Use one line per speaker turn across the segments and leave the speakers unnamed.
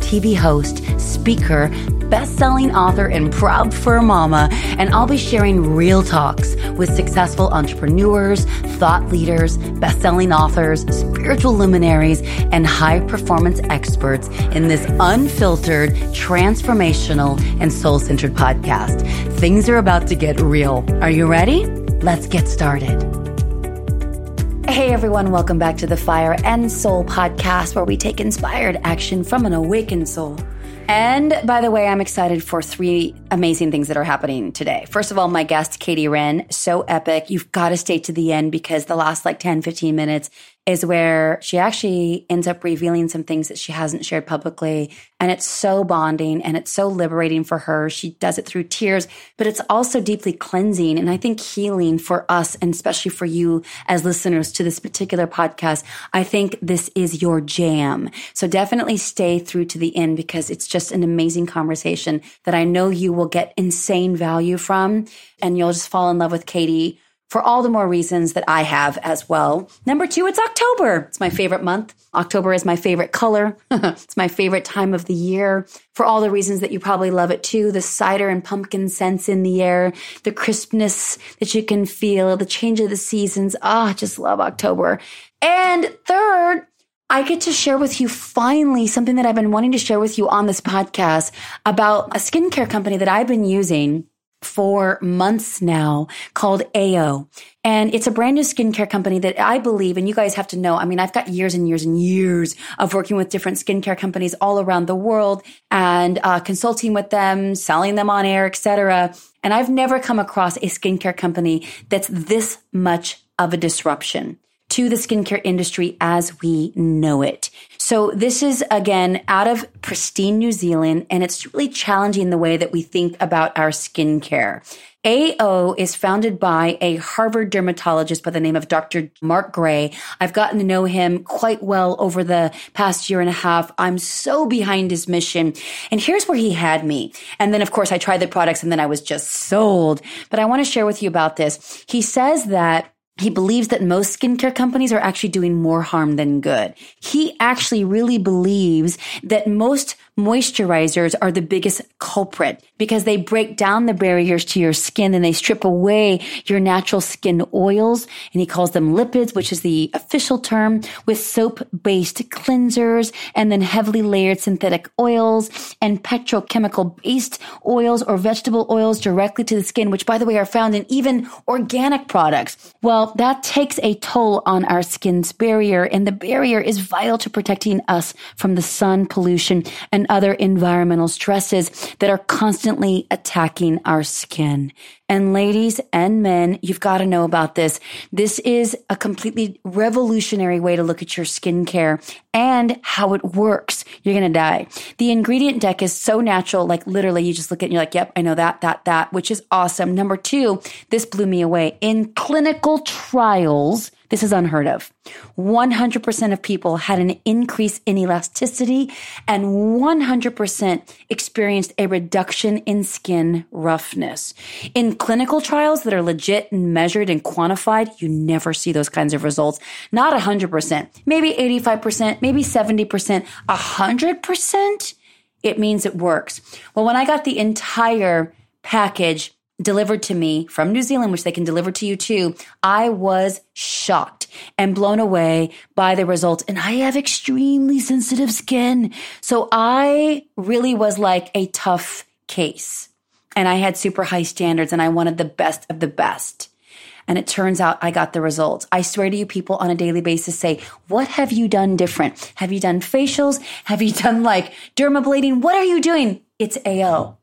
TV host, speaker, best-selling author, and proud fur mama, and I'll be sharing real talks with successful entrepreneurs, thought leaders, best-selling authors, spiritual luminaries, and high-performance experts in this unfiltered, transformational, and soul-centered podcast. Things are about to get real. Are you ready? Let's get started. Hey everyone, welcome back to the Fire and Soul podcast where we take inspired action from an awakened soul. And by the way, I'm excited for three amazing things that are happening today. First of all, my guest, Katie Wren, so epic. You've got to stay to the end because the last like 10, 15 minutes is where she actually ends up revealing some things that she hasn't shared publicly. And it's so bonding and it's so liberating for her. She does it through tears, but it's also deeply cleansing and I think healing for us and especially for you as listeners to this particular podcast. I think this is your jam. So definitely stay through to the end because it's just an amazing conversation that I know you will get insane value from and you'll just fall in love with Katie for all the more reasons that I have as well. Number two, it's October. It's my favorite month. October is my favorite color. it's my favorite time of the year for all the reasons that you probably love it too. The cider and pumpkin scents in the air, the crispness that you can feel, the change of the seasons. Ah, oh, just love October. And third, I get to share with you finally something that I've been wanting to share with you on this podcast about a skincare company that I've been using for months now called AO. And it's a brand new skincare company that I believe, and you guys have to know, I mean, I've got years and years and years of working with different skincare companies all around the world and uh, consulting with them, selling them on air, etc. And I've never come across a skincare company that's this much of a disruption to the skincare industry as we know it. So this is again out of pristine New Zealand and it's really challenging the way that we think about our skincare. AO is founded by a Harvard dermatologist by the name of Dr. Mark Gray. I've gotten to know him quite well over the past year and a half. I'm so behind his mission. And here's where he had me. And then, of course, I tried the products and then I was just sold. But I want to share with you about this. He says that he believes that most skincare companies are actually doing more harm than good. He actually really believes that most moisturizers are the biggest culprit because they break down the barriers to your skin and they strip away your natural skin oils. And he calls them lipids, which is the official term with soap based cleansers and then heavily layered synthetic oils and petrochemical based oils or vegetable oils directly to the skin, which by the way are found in even organic products. Well, that takes a toll on our skin's barrier and the barrier is vital to protecting us from the sun pollution and other environmental stresses that are constantly attacking our skin. And ladies and men, you've got to know about this. This is a completely revolutionary way to look at your skincare and how it works. You're going to die. The ingredient deck is so natural. Like literally you just look at it and you're like, yep, I know that, that, that, which is awesome. Number two, this blew me away. In clinical trials, this is unheard of. 100% of people had an increase in elasticity and 100% experienced a reduction in skin roughness. In clinical trials that are legit and measured and quantified, you never see those kinds of results. Not 100%, maybe 85%, maybe 70%, 100%. It means it works. Well, when I got the entire package delivered to me from New Zealand, which they can deliver to you too, I was shocked and blown away by the results. And I have extremely sensitive skin. So I really was like a tough case. And I had super high standards and I wanted the best of the best. And it turns out I got the results. I swear to you, people on a daily basis say, what have you done different? Have you done facials? Have you done like dermaplaning? What are you doing? It's AO.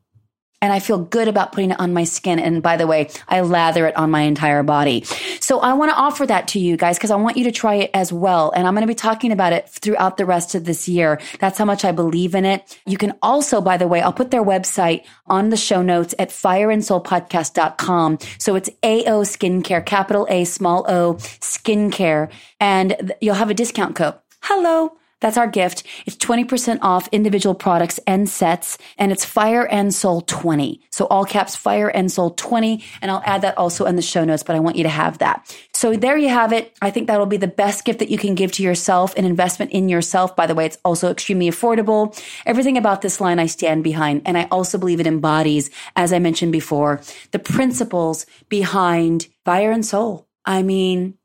And I feel good about putting it on my skin. And by the way, I lather it on my entire body. So I want to offer that to you guys because I want you to try it as well. And I'm going to be talking about it throughout the rest of this year. That's how much I believe in it. You can also, by the way, I'll put their website on the show notes at fireandsoulpodcast.com. So it's AO skincare, capital A, small O skincare. And you'll have a discount code. Hello. That's our gift. It's 20% off individual products and sets, and it's Fire and Soul 20. So all caps Fire and Soul 20, and I'll add that also in the show notes, but I want you to have that. So there you have it. I think that'll be the best gift that you can give to yourself, an investment in yourself. By the way, it's also extremely affordable. Everything about this line I stand behind, and I also believe it embodies, as I mentioned before, the principles behind Fire and Soul. I mean,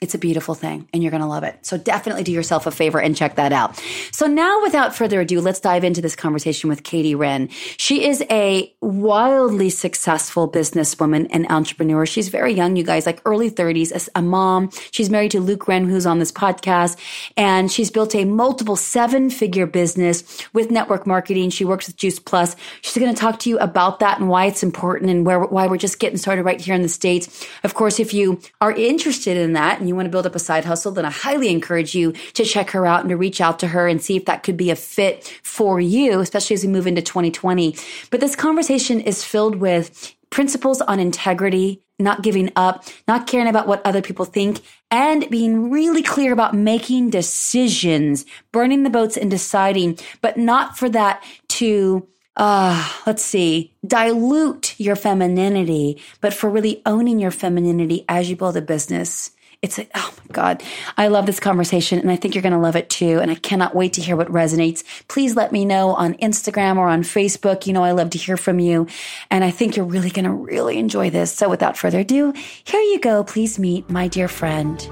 it's a beautiful thing and you're going to love it. So definitely do yourself a favor and check that out. So now without further ado, let's dive into this conversation with Katie Wren. She is a wildly successful businesswoman and entrepreneur. She's very young, you guys, like early 30s, as a mom. She's married to Luke Wren, who's on this podcast, and she's built a multiple seven figure business with network marketing. She works with Juice Plus. She's going to talk to you about that and why it's important and where, why we're just getting started right here in the States. Of course, if you are interested in that, you want to build up a side hustle, then I highly encourage you to check her out and to reach out to her and see if that could be a fit for you, especially as we move into 2020. But this conversation is filled with principles on integrity, not giving up, not caring about what other people think, and being really clear about making decisions, burning the boats and deciding, but not for that to uh, let's see, dilute your femininity, but for really owning your femininity as you build a business. It's like, oh my God, I love this conversation and I think you're going to love it too. And I cannot wait to hear what resonates. Please let me know on Instagram or on Facebook. You know, I love to hear from you. And I think you're really going to really enjoy this. So without further ado, here you go. Please meet my dear friend,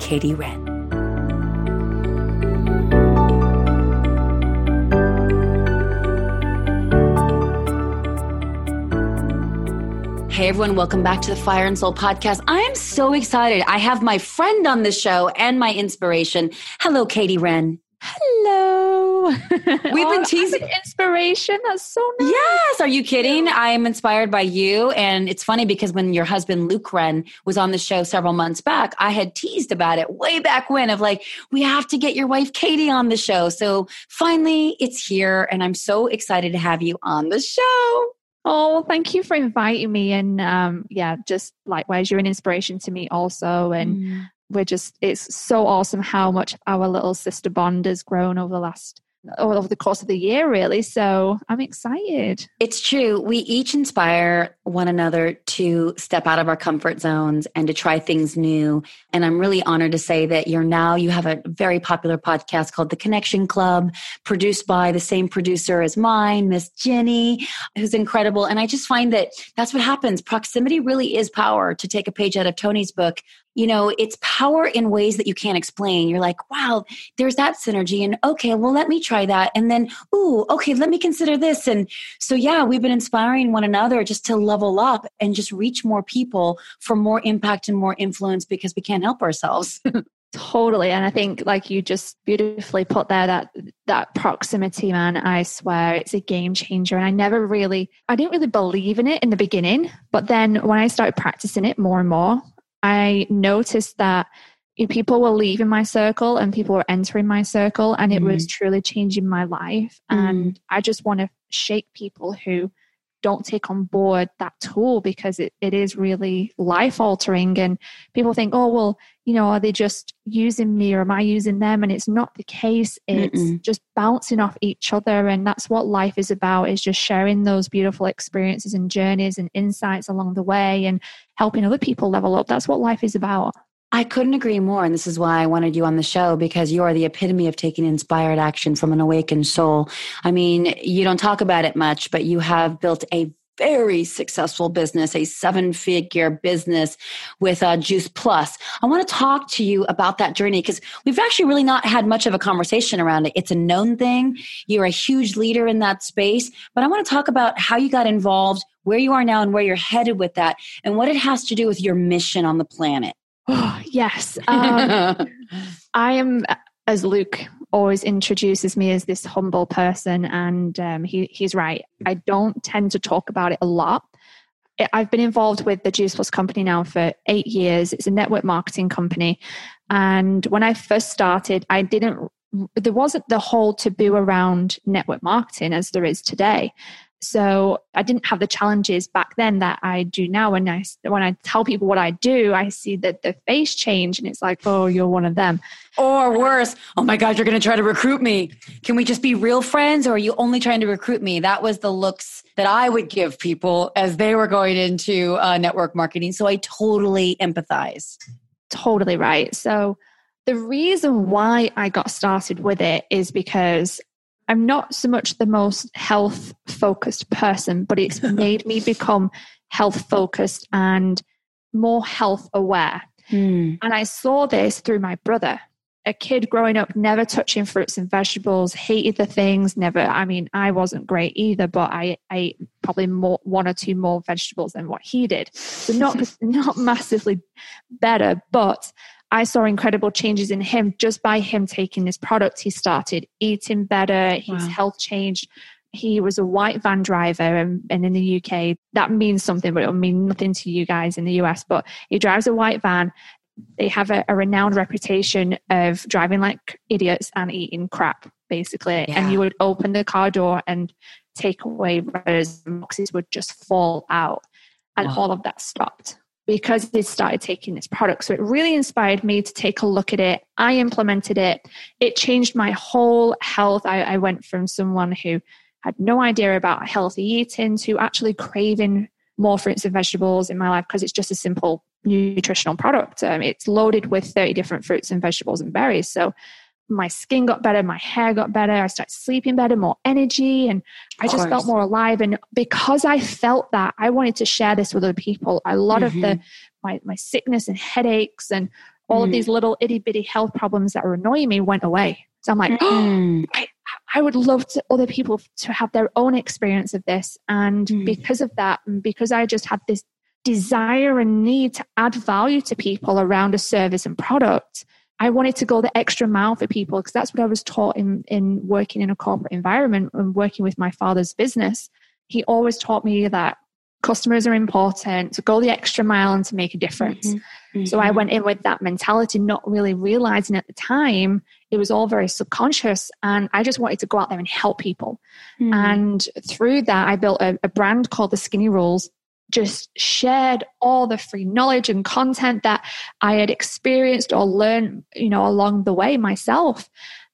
Katie Wren. Hey everyone, welcome back to the Fire and Soul podcast. I am so excited. I have my friend on the show and my inspiration. Hello, Katie Wren.
Hello.
We've been oh, teasing
inspiration. That's so nice.
Yes. Are you kidding? I am inspired by you. And it's funny because when your husband Luke Wren was on the show several months back, I had teased about it way back when of like, we have to get your wife Katie on the show. So finally it's here and I'm so excited to have you on the show.
Oh, thank you for inviting me. And um, yeah, just likewise, you're an inspiration to me also. And mm. we're just, it's so awesome how much our little sister bond has grown over the last over the course of the year, really. So I'm excited.
It's true. We each inspire one another to step out of our comfort zones and to try things new. And I'm really honored to say that you're now, you have a very popular podcast called The Connection Club, produced by the same producer as mine, Miss Jenny, who's incredible. And I just find that that's what happens. Proximity really is power to take a page out of Tony's book you know, it's power in ways that you can't explain. You're like, wow, there's that synergy. And okay, well, let me try that. And then, ooh, okay, let me consider this. And so, yeah, we've been inspiring one another just to level up and just reach more people for more impact and more influence because we can't help ourselves.
totally and i think like you just beautifully put there that that proximity man i swear it's a game changer and i never really i didn't really believe in it in the beginning but then when i started practicing it more and more I noticed that people were leaving my circle and people were entering my circle, and it mm. was truly changing my life. Mm. And I just want to shake people who don't take on board that tool because it, it is really life altering. And people think, oh, well, you know, are they just using me or am I using them? And it's not the case. It's Mm-mm. just bouncing off each other. And that's what life is about is just sharing those beautiful experiences and journeys and insights along the way and helping other people level up. That's what life is about.
I couldn't agree more. And this is why I wanted you on the show because you are the epitome of taking inspired action from an awakened soul. I mean, you don't talk about it much, but you have built a very successful business, a seven figure business with uh, Juice Plus. I want to talk to you about that journey because we've actually really not had much of a conversation around it. It's a known thing. You're a huge leader in that space, but I want to talk about how you got involved, where you are now, and where you're headed with that, and what it has to do with your mission on the planet.
Oh, yes. Um, I am, as Luke always introduces me as this humble person, and um, he, he's right. I don't tend to talk about it a lot. I've been involved with the Juice Plus company now for eight years. It's a network marketing company. And when I first started, I didn't, there wasn't the whole taboo around network marketing as there is today. So I didn't have the challenges back then that I do now. When I when I tell people what I do, I see that the face change, and it's like, oh, you're one of them.
Or worse, oh my God, you're going to try to recruit me. Can we just be real friends, or are you only trying to recruit me? That was the looks that I would give people as they were going into uh, network marketing. So I totally empathize.
Totally right. So the reason why I got started with it is because I'm not so much the most health focused person, but it's made me become health focused and more health aware. Mm. And I saw this through my brother, a kid growing up, never touching fruits and vegetables, hated the things, never. I mean, I wasn't great either, but I ate probably more, one or two more vegetables than what he did. So not, not massively better, but I saw incredible changes in him just by him taking this product. He started eating better, his wow. health changed. He was a white van driver, and, and in the UK, that means something, but it'll mean nothing to you guys in the US. But he drives a white van. They have a, a renowned reputation of driving like idiots and eating crap, basically. Yeah. And you would open the car door and take away rubbers, boxes would just fall out. And wow. all of that stopped because they started taking this product. So it really inspired me to take a look at it. I implemented it. It changed my whole health. I, I went from someone who had no idea about healthy eating to actually craving more fruits and vegetables in my life because it's just a simple nutritional product. Um, it's loaded with 30 different fruits and vegetables and berries. So my skin got better, my hair got better, I started sleeping better, more energy, and I just felt more alive. And because I felt that, I wanted to share this with other people. A lot mm-hmm. of the mm-hmm. my my sickness and headaches and all mm. of these little itty bitty health problems that were annoying me went away. So I'm like, mm. oh, I, I would love to other people to have their own experience of this. And mm. because of that, and because I just had this desire and need to add value to people around a service and product, I wanted to go the extra mile for people because that's what I was taught in, in working in a corporate environment and working with my father's business. He always taught me that customers are important to go the extra mile and to make a difference. Mm-hmm. Mm-hmm. So I went in with that mentality, not really realizing at the time it was all very subconscious. And I just wanted to go out there and help people. Mm-hmm. And through that, I built a, a brand called the Skinny Rules just shared all the free knowledge and content that I had experienced or learned, you know, along the way myself.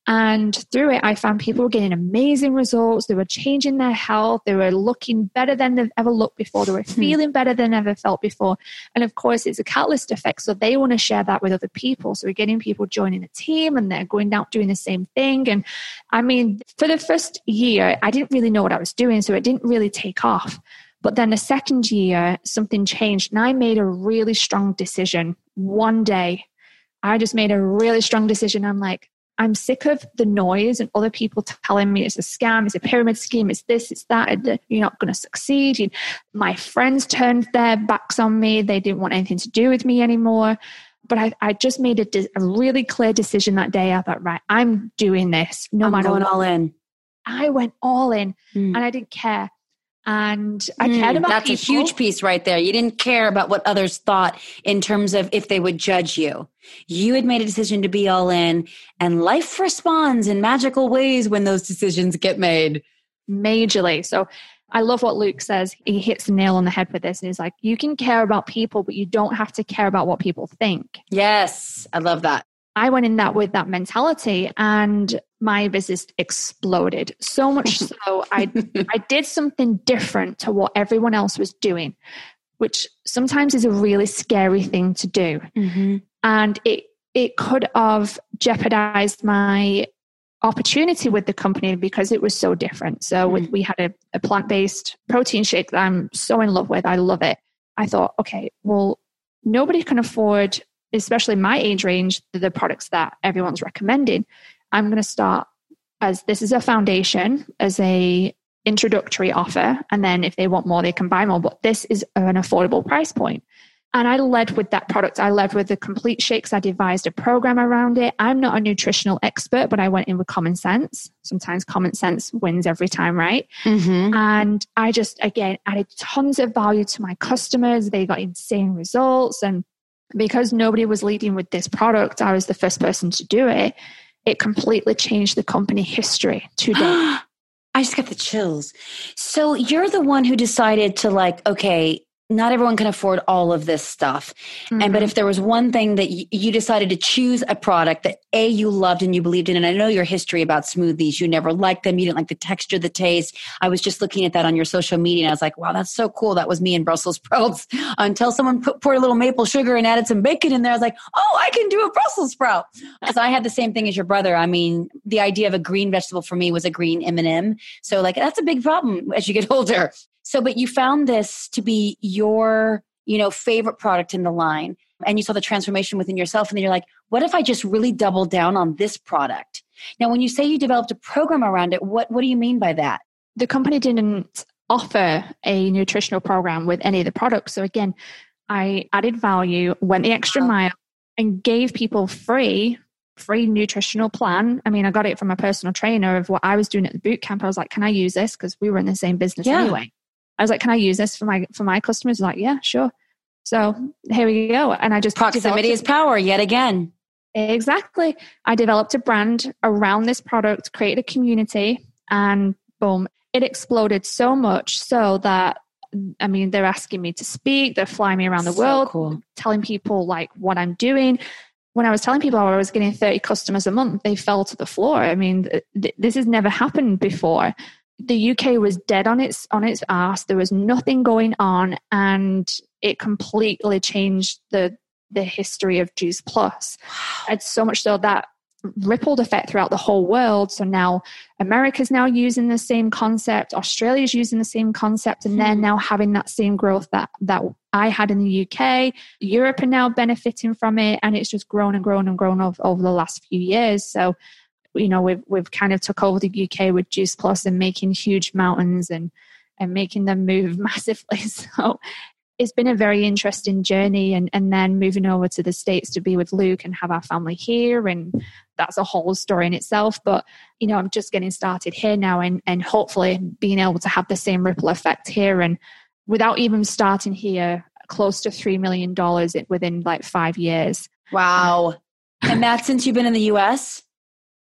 And through it, I found people were getting amazing results. They were changing their health. They were looking better than they've ever looked before. They were hmm. feeling better than ever felt before. And of course, it's a catalyst effect. So they want to share that with other people. So we're getting people joining the team and they're going out doing the same thing. And I mean, for the first year, I didn't really know what I was doing. So it didn't really take off. But then the second year, something changed, and I made a really strong decision one day. I just made a really strong decision. I'm like, I'm sick of the noise and other people telling me it's a scam, it's a pyramid scheme, it's this, it's that, you're not going to succeed. My friends turned their backs on me. They didn't want anything to do with me anymore. But I, I just made a, a really clear decision that day. I thought, right, I'm doing this no
I'm
matter
going
what.
all in.
I went all in mm. and I didn't care and I mm, cared about
that's
people.
a huge piece right there. You didn't care about what others thought in terms of if they would judge you. You had made a decision to be all in, and life responds in magical ways when those decisions get made.
Majorly. So I love what Luke says. He hits the nail on the head with this. And he's like, you can care about people, but you don't have to care about what people think.
Yes, I love that.
I went in that with that mentality and my business exploded. So much so I I did something different to what everyone else was doing, which sometimes is a really scary thing to do. Mm-hmm. And it it could have jeopardized my opportunity with the company because it was so different. So mm. we had a, a plant-based protein shake that I'm so in love with. I love it. I thought, okay, well, nobody can afford especially my age range, the products that everyone's recommending, I'm going to start as this is a foundation, as a introductory offer, and then if they want more, they can buy more. But this is an affordable price point. And I led with that product. I led with the complete shakes. I devised a program around it. I'm not a nutritional expert, but I went in with common sense. Sometimes common sense wins every time, right? Mm-hmm. And I just, again, added tons of value to my customers. They got insane results. And because nobody was leading with this product, I was the first person to do it. It completely changed the company history today.
I just got the chills. So you're the one who decided to like, okay, not everyone can afford all of this stuff. Mm-hmm. And but mm-hmm. if there was one thing that y- you decided to choose a product that A you loved and you believed in and I know your history about smoothies, you never liked them, you didn't like the texture, the taste. I was just looking at that on your social media and I was like, "Wow, that's so cool. That was me in Brussels sprouts." Until someone put, poured a little maple sugar and added some bacon in there, I was like, "Oh, I can do a Brussels sprout." Because I had the same thing as your brother. I mean, the idea of a green vegetable for me was a green M&M. So like that's a big problem as you get older. So, but you found this to be your, you know, favorite product in the line and you saw the transformation within yourself and then you're like, what if I just really double down on this product? Now, when you say you developed a program around it, what, what do you mean by that?
The company didn't offer a nutritional program with any of the products. So again, I added value, went the extra mile and gave people free free nutritional plan. I mean, I got it from a personal trainer of what I was doing at the boot camp. I was like, can I use this? Because we were in the same business yeah. anyway. I was like, can I use this for my for my customers? Like, yeah, sure. So here we go. And I just
proximity is power yet again.
Exactly. I developed a brand around this product, created a community, and boom, it exploded so much so that I mean, they're asking me to speak, they're flying me around the so world, cool. telling people like what I'm doing. When I was telling people I was getting 30 customers a month, they fell to the floor. I mean, th- this has never happened before the UK was dead on its on its ass. There was nothing going on, and it completely changed the the history of Juice Plus. It's so much so that rippled effect throughout the whole world. So now America's now using the same concept, Australia's using the same concept, and they're hmm. now having that same growth that that I had in the UK. Europe are now benefiting from it, and it's just grown and grown and grown over, over the last few years. So you know we've we've kind of took over the UK with Juice Plus and making huge mountains and and making them move massively. So it's been a very interesting journey and and then moving over to the states to be with Luke and have our family here and that's a whole story in itself but you know I'm just getting started here now and and hopefully being able to have the same ripple effect here and without even starting here close to 3 million dollars within like 5 years.
Wow. Um, and that's since you've been in the US?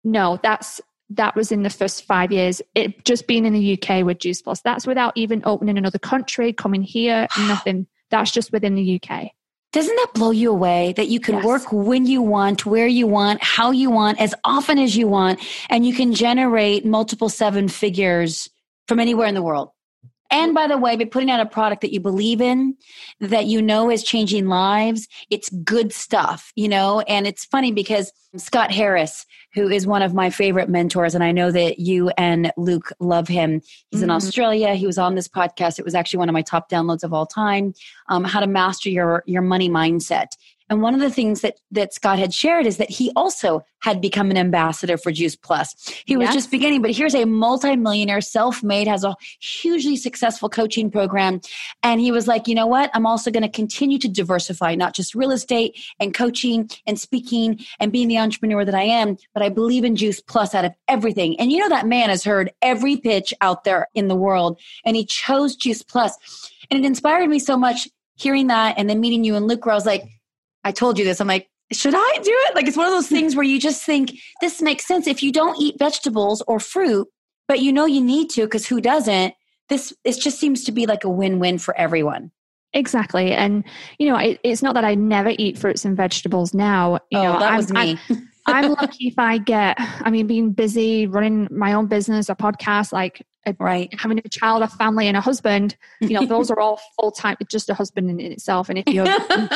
No, that's that was in the first five years. It just being in the UK with Juice Plus. That's without even opening another country, coming here, nothing. That's just within the UK.
Doesn't that blow you away that you can yes. work when you want, where you want, how you want, as often as you want, and you can generate multiple seven figures from anywhere in the world? And by the way, by putting out a product that you believe in, that you know is changing lives, it's good stuff, you know? And it's funny because Scott Harris, who is one of my favorite mentors, and I know that you and Luke love him. He's mm-hmm. in Australia. He was on this podcast. It was actually one of my top downloads of all time. Um, how to master your your money mindset. And one of the things that, that Scott had shared is that he also had become an ambassador for Juice Plus. He was yes. just beginning, but here's a multimillionaire, self made, has a hugely successful coaching program. And he was like, you know what? I'm also going to continue to diversify, not just real estate and coaching and speaking and being the entrepreneur that I am, but I believe in Juice Plus out of everything. And you know, that man has heard every pitch out there in the world, and he chose Juice Plus. And it inspired me so much hearing that and then meeting you and Luke, where I was like, I told you this. I'm like, should I do it? Like, it's one of those things where you just think this makes sense. If you don't eat vegetables or fruit, but you know you need to, because who doesn't? This it just seems to be like a win-win for everyone.
Exactly, and you know, it, it's not that I never eat fruits and vegetables now. You
oh,
know,
that I'm, was
me. I'm, I'm lucky if I get. I mean, being busy, running my own business, a podcast, like
right
having a child a family and a husband you know those are all full-time just a husband in, in itself and if you're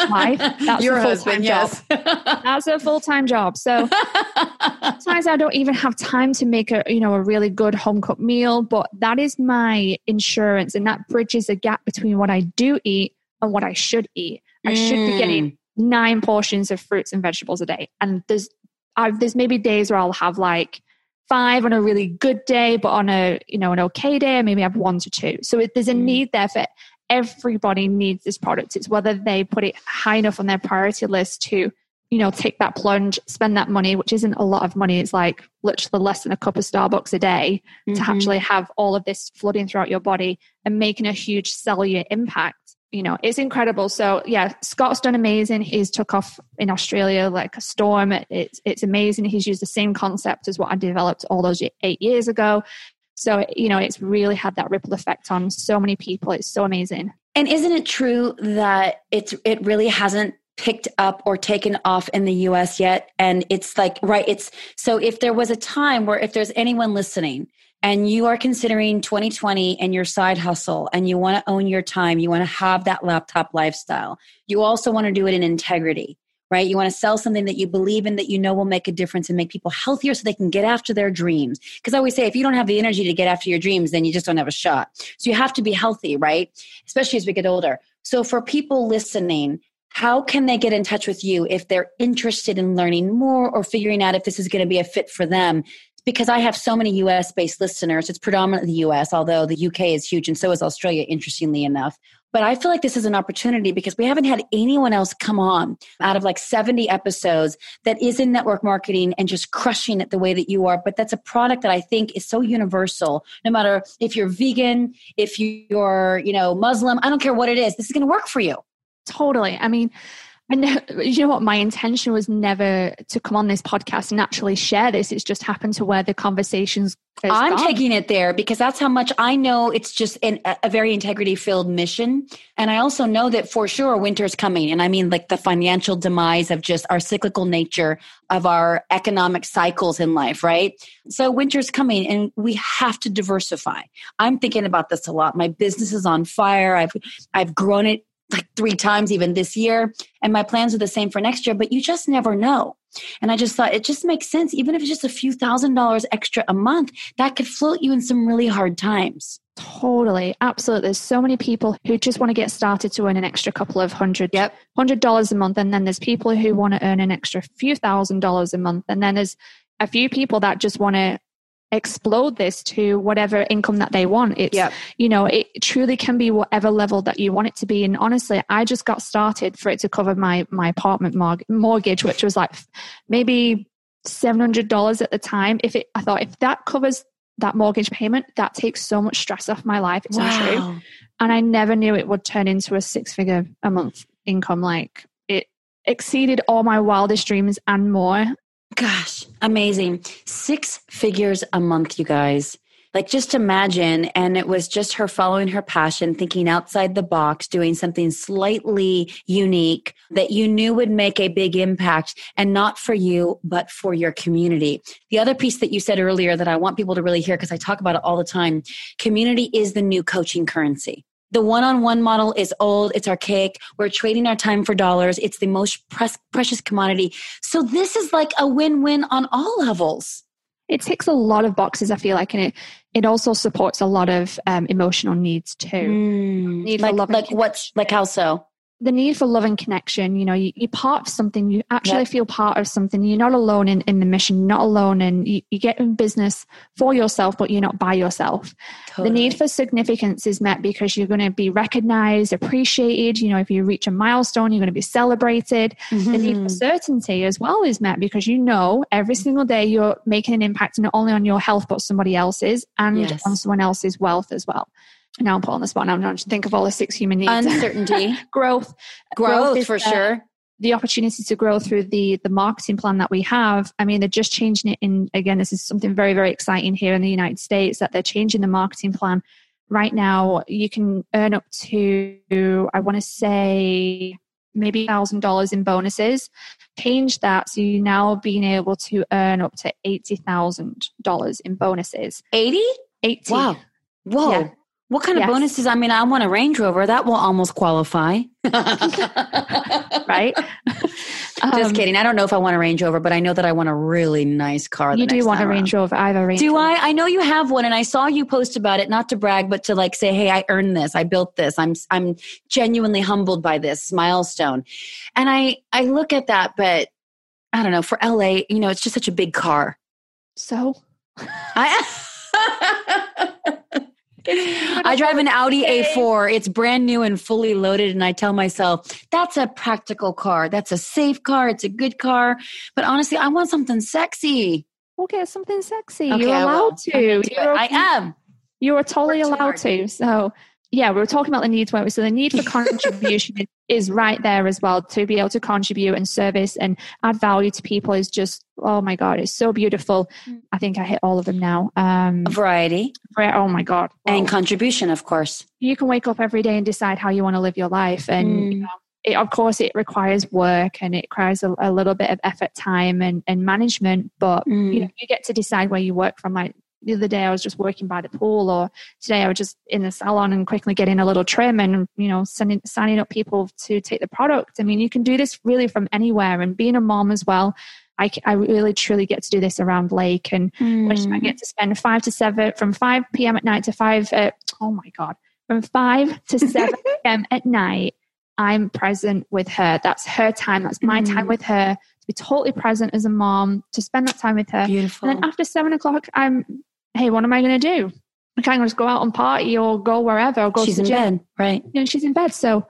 wife that's
Your
a
full-time
husband, job yes. that's a full-time job so sometimes i don't even have time to make a you know a really good home cooked meal but that is my insurance and that bridges the gap between what i do eat and what i should eat i mm. should be getting mm. nine portions of fruits and vegetables a day and there's I've, there's maybe days where i'll have like five on a really good day, but on a you know an okay day, I maybe have one to two. So it, there's a mm. need there for everybody needs this product. It's whether they put it high enough on their priority list to, you know, take that plunge, spend that money, which isn't a lot of money. It's like literally less than a cup of Starbucks a day mm-hmm. to actually have all of this flooding throughout your body and making a huge cellular impact. You know, it's incredible. So yeah, Scott's done amazing. He's took off in Australia like a storm. It's it's amazing. He's used the same concept as what I developed all those eight years ago. So, you know, it's really had that ripple effect on so many people. It's so amazing.
And isn't it true that it's it really hasn't picked up or taken off in the US yet? And it's like, right, it's so if there was a time where if there's anyone listening and you are considering 2020 and your side hustle and you want to own your time, you want to have that laptop lifestyle, you also want to do it in integrity right? You want to sell something that you believe in that you know will make a difference and make people healthier so they can get after their dreams. Because I always say, if you don't have the energy to get after your dreams, then you just don't have a shot. So you have to be healthy, right? Especially as we get older. So for people listening, how can they get in touch with you if they're interested in learning more or figuring out if this is going to be a fit for them? Because I have so many US based listeners, it's predominantly the US, although the UK is huge and so is Australia, interestingly enough. But I feel like this is an opportunity because we haven't had anyone else come on out of like 70 episodes that is in network marketing and just crushing it the way that you are. But that's a product that I think is so universal. No matter if you're vegan, if you're, you know, Muslim, I don't care what it is, this is going to work for you.
Totally. I mean, and uh, you know what? My intention was never to come on this podcast and actually share this. It's just happened to where the conversations.
I'm gone. taking it there because that's how much I know. It's just an, a very integrity filled mission, and I also know that for sure winter's coming. And I mean, like the financial demise of just our cyclical nature of our economic cycles in life, right? So winter's coming, and we have to diversify. I'm thinking about this a lot. My business is on fire. I've I've grown it like three times even this year. And my plans are the same for next year, but you just never know. And I just thought it just makes sense. Even if it's just a few thousand dollars extra a month, that could float you in some really hard times.
Totally. Absolutely. There's so many people who just want to get started to earn an extra couple of hundred,
yep.
hundred dollars a month. And then there's people who want to earn an extra few thousand dollars a month. And then there's a few people that just want to explode this to whatever income that they want. It's, yep. you know, it truly can be whatever level that you want it to be. And honestly, I just got started for it to cover my, my apartment mortgage, which was like maybe $700 at the time. If it, I thought if that covers that mortgage payment, that takes so much stress off my life. It's wow. untrue. And I never knew it would turn into a six figure a month income. Like it exceeded all my wildest dreams and more.
Gosh, amazing. Six figures a month, you guys. Like just imagine, and it was just her following her passion, thinking outside the box, doing something slightly unique that you knew would make a big impact and not for you, but for your community. The other piece that you said earlier that I want people to really hear, because I talk about it all the time community is the new coaching currency. The one on one model is old, it's archaic. We're trading our time for dollars. It's the most pres- precious commodity. So this is like a win win on all levels.
It ticks a lot of boxes, I feel like, and it, it also supports a lot of um, emotional needs too.
Mm, like, like what's like how so?
The need for love and connection you know you, are part of something you actually yep. feel part of something you're not alone in, in the mission not alone and you, you get in business for yourself but you're not by yourself totally. the need for significance is met because you're going to be recognized appreciated you know if you reach a milestone you're going to be celebrated mm-hmm. the need for mm-hmm. certainty as well is met because you know every single day you're making an impact not only on your health but somebody else's and yes. on someone else's wealth as well now I'm put on the spot. Now I'm trying to think of all the six human needs.
Uncertainty,
growth,
growth, growth for the, sure.
The opportunity to grow through the the marketing plan that we have. I mean, they're just changing it in. Again, this is something very very exciting here in the United States that they're changing the marketing plan right now. You can earn up to I want to say maybe thousand dollars in bonuses. Change that so you now being able to earn up to eighty thousand dollars in bonuses.
Eighty.
80.
Wow. Whoa. Yeah. What kind yes. of bonuses? I mean, I want a Range Rover. That will almost qualify.
right?
Just um, kidding. I don't know if I want a Range Rover, but I know that I want a really nice car.
You do want a Range Rover. I have a Range
Do
Rover.
I? I know you have one and I saw you post about it, not to brag, but to like say, hey, I earned this. I built this. I'm I'm genuinely humbled by this milestone. And I I look at that, but I don't know, for LA, you know, it's just such a big car.
So
I I drive an Audi A4. It's brand new and fully loaded. And I tell myself, that's a practical car. That's a safe car. It's a good car. But honestly, I want something sexy.
We'll something sexy. Okay, You're allowed to. You're,
I am.
You are totally allowed to. So yeah, we were talking about the needs, weren't we? So the need for contribution is right there as well to be able to contribute and service and add value to people is just, oh my God, it's so beautiful. Mm. I think I hit all of them now. Um,
variety.
Oh my God.
And contribution, of course.
You can wake up every day and decide how you want to live your life. And, mm. you know, it, of course, it requires work and it requires a, a, little bit of effort, time, and, and management. But mm. you know, you get to decide where you work from. Like the other day I was just working by the pool, or today I was just in the salon and quickly getting a little trim and you know sending signing up people to take the product. I mean, you can do this really from anywhere, and being a mom as well. I, I really truly get to do this around Lake, and mm. I get to spend five to seven from five p.m. at night to five. At, oh my god, from five to seven p.m. at night. I'm present with her. That's her time. That's my mm. time with her to be totally present as a mom, to spend that time with her.
Beautiful.
And then after seven o'clock, I'm hey, what am I going to do? I can't just go out and party or go wherever or go
she's
to
in
gym.
bed, right?
You know, she's in bed. So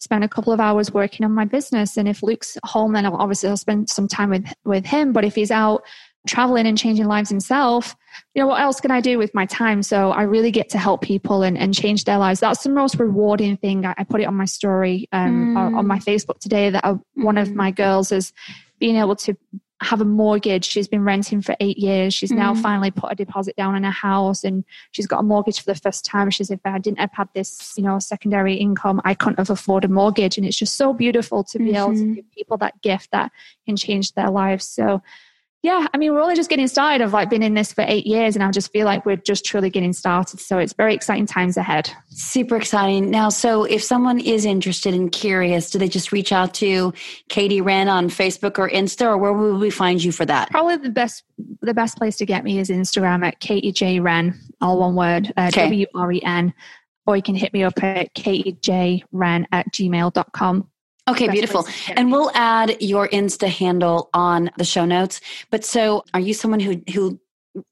spend a couple of hours working on my business. And if Luke's home, then obviously I'll spend some time with, with him. But if he's out traveling and changing lives himself, you know, what else can I do with my time? So I really get to help people and, and change their lives. That's the most rewarding thing. I, I put it on my story um, mm. on my Facebook today that I, one mm. of my girls is being able to have a mortgage. She's been renting for eight years. She's mm. now finally put a deposit down on a house and she's got a mortgage for the first time. She said, if I didn't have had this, you know, secondary income, I couldn't have afforded a mortgage. And it's just so beautiful to be mm-hmm. able to mm-hmm. give people that gift that can change their lives. So yeah, I mean, we're only just getting started. I've like been in this for eight years and I just feel like we're just truly getting started. So it's very exciting times ahead.
Super exciting. Now, so if someone is interested and curious, do they just reach out to Katie Wren on Facebook or Insta or where will we find you for that?
Probably the best, the best place to get me is Instagram at Katie J Wren, all one word, uh, okay. W-R-E-N. Or you can hit me up at katiejwren at gmail.com.
Okay, beautiful. And we'll add your Insta handle on the show notes. But so are you someone who who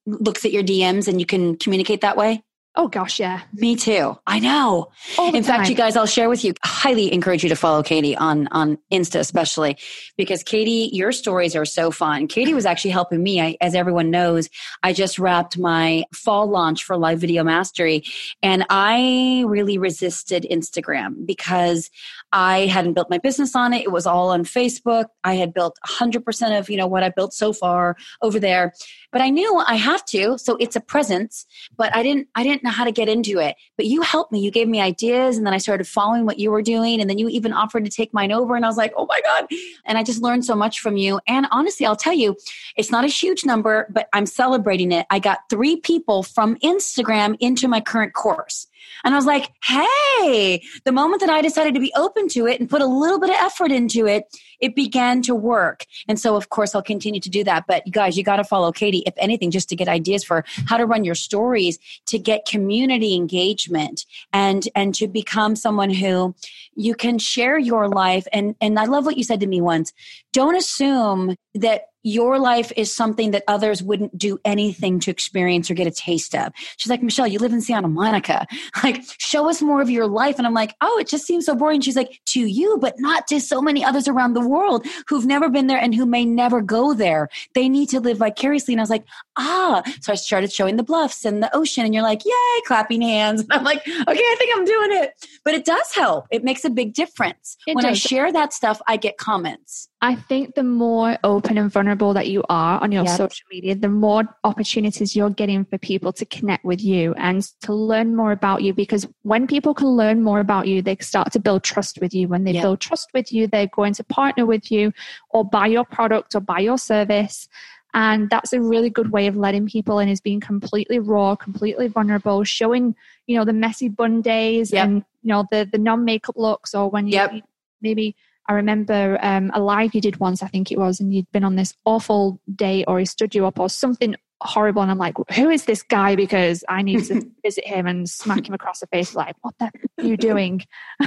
looks at your DMs and you can communicate that way?
Oh gosh, yeah.
Me too. I know. In time. fact, you guys, I'll share with you. Highly encourage you to follow Katie on on Insta, especially because Katie, your stories are so fun. Katie was actually helping me. I, as everyone knows, I just wrapped my fall launch for Live Video Mastery, and I really resisted Instagram because I hadn't built my business on it. It was all on Facebook. I had built 100% of, you know, what I built so far over there. But I knew I have to, so it's a presence, but I didn't I didn't know how to get into it. But you helped me. You gave me ideas and then I started following what you were doing and then you even offered to take mine over and I was like, "Oh my god." And I just learned so much from you. And honestly, I'll tell you, it's not a huge number, but I'm celebrating it. I got 3 people from Instagram into my current course. And I was like, hey, the moment that I decided to be open to it and put a little bit of effort into it, it began to work. And so, of course, I'll continue to do that. But guys, you got to follow Katie, if anything, just to get ideas for how to run your stories, to get community engagement and, and to become someone who you can share your life. And, and I love what you said to me once. Don't assume that your life is something that others wouldn't do anything to experience or get a taste of. She's like, Michelle, you live in Santa Monica. Like, show us more of your life. And I'm like, oh, it just seems so boring. She's like, to you, but not to so many others around the world who've never been there and who may never go there. They need to live vicariously. And I was like, ah. So I started showing the bluffs and the ocean. And you're like, yay, clapping hands. And I'm like, okay, I think I'm doing it. But it does help. It makes a big difference. It when does. I share that stuff, I get comments.
I think the more open and vulnerable that you are on your yep. social media, the more opportunities you're getting for people to connect with you and to learn more about you. Because when people can learn more about you, they start to build trust with you. When they yep. build trust with you, they're going to partner with you or buy your product or buy your service. And that's a really good way of letting people in is being completely raw, completely vulnerable, showing, you know, the messy bun days yep. and, you know, the, the non-makeup looks or when you maybe I remember um, a live you did once, I think it was, and you'd been on this awful day or he stood you up or something horrible. And I'm like, who is this guy? Because I need to visit him and smack him across the face, like, what the are you doing?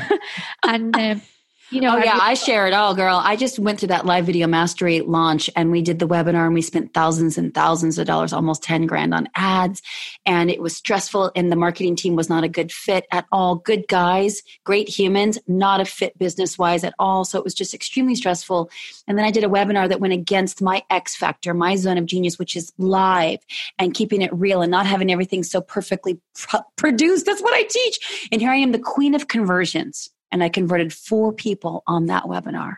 and um,
you know, oh yeah, I share it all, girl. I just went through that live video mastery launch and we did the webinar and we spent thousands and thousands of dollars, almost 10 grand on ads. And it was stressful and the marketing team was not a good fit at all. Good guys, great humans, not a fit business wise at all. So it was just extremely stressful. And then I did a webinar that went against my X factor, my zone of genius, which is live and keeping it real and not having everything so perfectly produced. That's what I teach. And here I am, the queen of conversions and I converted four people on that webinar.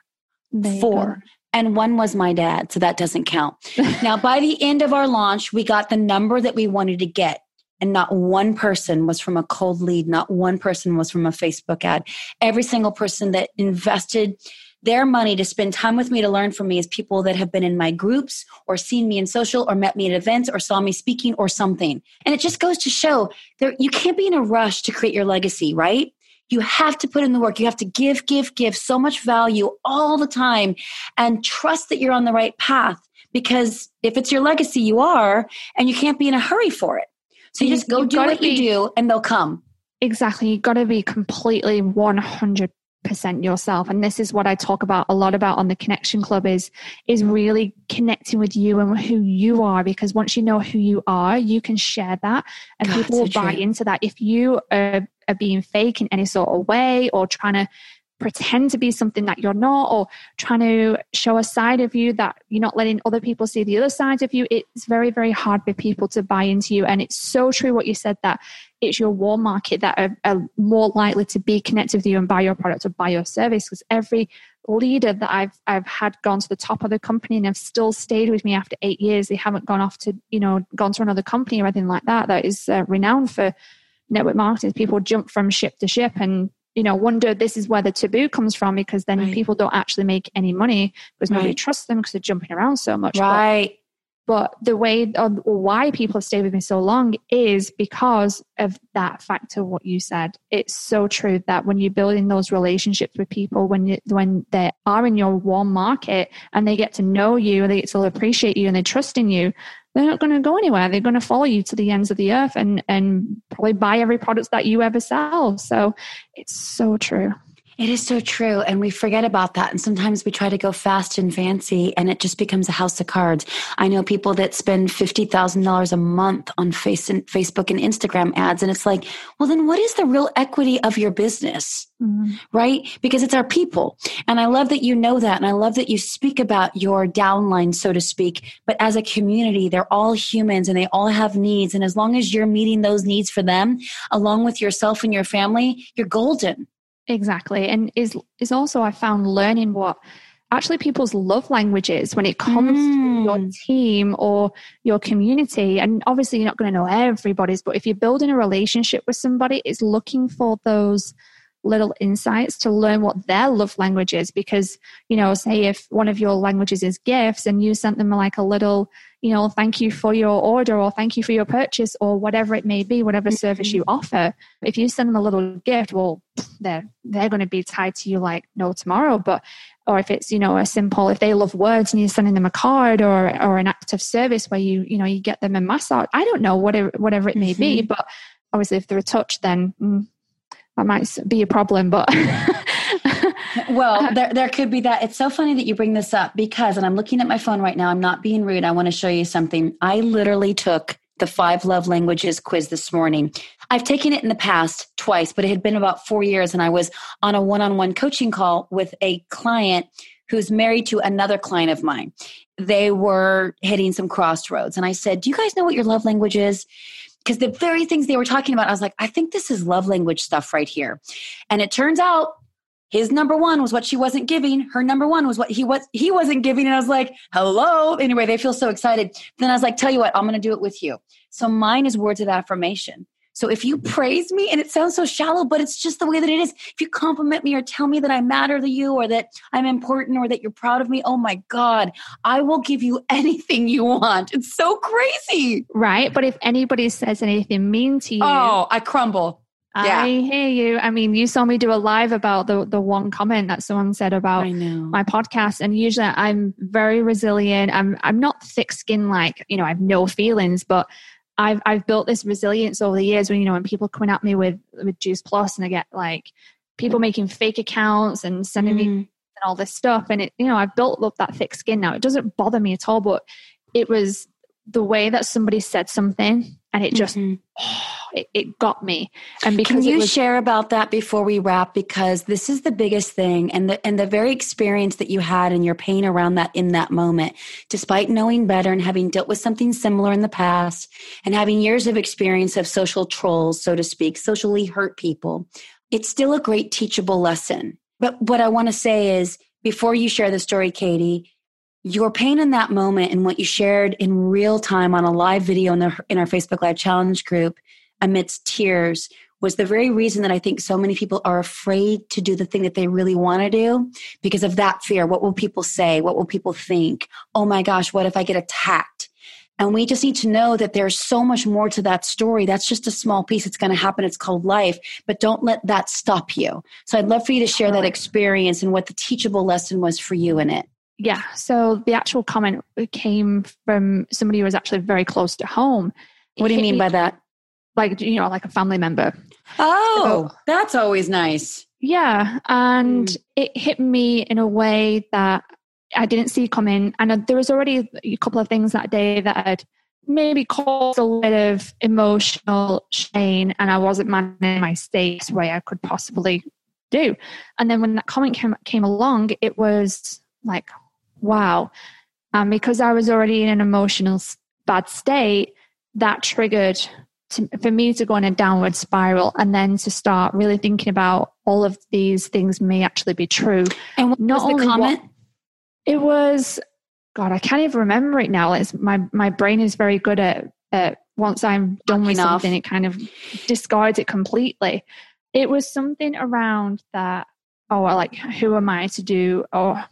Four. And one was my dad, so that doesn't count. now, by the end of our launch, we got the number that we wanted to get. And not one person was from a cold lead. Not one person was from a Facebook ad. Every single person that invested their money to spend time with me to learn from me is people that have been in my groups or seen me in social or met me at events or saw me speaking or something. And it just goes to show that you can't be in a rush to create your legacy, right? You have to put in the work. You have to give, give, give so much value all the time and trust that you're on the right path. Because if it's your legacy, you are, and you can't be in a hurry for it. So you, you just go do what be, you do and they'll come.
Exactly. You've got to be completely 100 percent yourself and this is what i talk about a lot about on the connection club is is really connecting with you and who you are because once you know who you are you can share that and God, people will so buy into that if you are are being fake in any sort of way or trying to pretend to be something that you're not or trying to show a side of you that you're not letting other people see the other side of you it's very very hard for people to buy into you. And it's so true what you said that it's your warm market that are, are more likely to be connected with you and buy your product or buy your service because every leader that I've I've had gone to the top of the company and have still stayed with me after eight years they haven't gone off to you know gone to another company or anything like that that is uh, renowned for network marketing people jump from ship to ship and you know wonder this is where the taboo comes from because then right. people don't actually make any money because nobody right. trusts them because they're jumping around so much
right
but the way or why people have stayed with me so long is because of that factor, what you said. It's so true that when you're building those relationships with people, when you, when they are in your warm market and they get to know you and they get to appreciate you and they trust in you, they're not going to go anywhere. They're going to follow you to the ends of the earth and, and probably buy every product that you ever sell. So it's so true.
It is so true. And we forget about that. And sometimes we try to go fast and fancy and it just becomes a house of cards. I know people that spend $50,000 a month on face and Facebook and Instagram ads. And it's like, well, then what is the real equity of your business? Mm-hmm. Right? Because it's our people. And I love that you know that. And I love that you speak about your downline, so to speak. But as a community, they're all humans and they all have needs. And as long as you're meeting those needs for them, along with yourself and your family, you're golden.
Exactly. And is is also I found learning what actually people's love languages when it comes mm. to your mm. team or your community. And obviously you're not going to know everybody's, but if you're building a relationship with somebody, it's looking for those little insights to learn what their love language is because you know say if one of your languages is gifts and you sent them like a little you know thank you for your order or thank you for your purchase or whatever it may be whatever mm-hmm. service you offer if you send them a little gift well they're they're going to be tied to you like no tomorrow but or if it's you know a simple if they love words and you're sending them a card or or an act of service where you you know you get them a massage i don't know whatever whatever it may mm-hmm. be but obviously if they're a touch then mm, that might be a problem, but.
well, uh-huh. there, there could be that. It's so funny that you bring this up because, and I'm looking at my phone right now, I'm not being rude. I want to show you something. I literally took the five love languages quiz this morning. I've taken it in the past twice, but it had been about four years, and I was on a one on one coaching call with a client who's married to another client of mine. They were hitting some crossroads, and I said, Do you guys know what your love language is? because the very things they were talking about, I was like, I think this is love language stuff right here. And it turns out his number one was what she wasn't giving. Her number one was what he was he wasn't giving. And I was like, hello. Anyway, they feel so excited. Then I was like, tell you what, I'm gonna do it with you. So mine is words of affirmation. So if you mm-hmm. praise me, and it sounds so shallow, but it's just the way that it is. If you compliment me or tell me that I matter to you or that I'm important or that you're proud of me, oh my God, I will give you anything you want. It's so crazy.
Right. But if anybody says anything mean to you,
oh, I crumble.
Yeah. I hear you. I mean, you saw me do a live about the the one comment that someone said about my podcast, and usually I'm very resilient. I'm I'm not thick skinned like you know I have no feelings, but I've I've built this resilience over the years when you know when people coming at me with with Juice Plus and I get like people making fake accounts and sending mm. me and all this stuff. And it, you know, I've built up that thick skin now. It doesn't bother me at all, but it was the way that somebody said something and it just mm-hmm. oh, it, it, got me. And because
can you
was,
share about that before we wrap? Because this is the biggest thing and the and the very experience that you had and your pain around that in that moment despite knowing better and having dealt with something similar in the past and having years of experience of social trolls so to speak socially hurt people it's still a great teachable lesson. But what i want to say is before you share the story katie your pain in that moment and what you shared in real time on a live video in, the, in our Facebook Live Challenge group amidst tears was the very reason that I think so many people are afraid to do the thing that they really want to do because of that fear. What will people say? What will people think? Oh my gosh, what if I get attacked? And we just need to know that there's so much more to that story. That's just a small piece. It's going to happen. It's called life, but don't let that stop you. So I'd love for you to share that experience and what the teachable lesson was for you in it
yeah. So the actual comment came from somebody who was actually very close to home.
What do you mean by that?
Like you know like a family member.
Oh so, that's always nice.
Yeah and mm. it hit me in a way that i didn't see coming. And there was already a couple of things that day that had maybe caused a bit of emotional strain and i wasn't managing my state the way i could possibly do. And then when that comment came, came along it was like wow. Um, because I was already in an emotional bad state, that triggered to, for me to go in a downward spiral and then to start really thinking about all of these things may actually be true.
And what Not was the comment? What,
it was, God, I can't even remember it now. It's my, my brain is very good at, at once I'm done with something, it kind of discards it completely. It was something around that, oh, like, who am I to do, or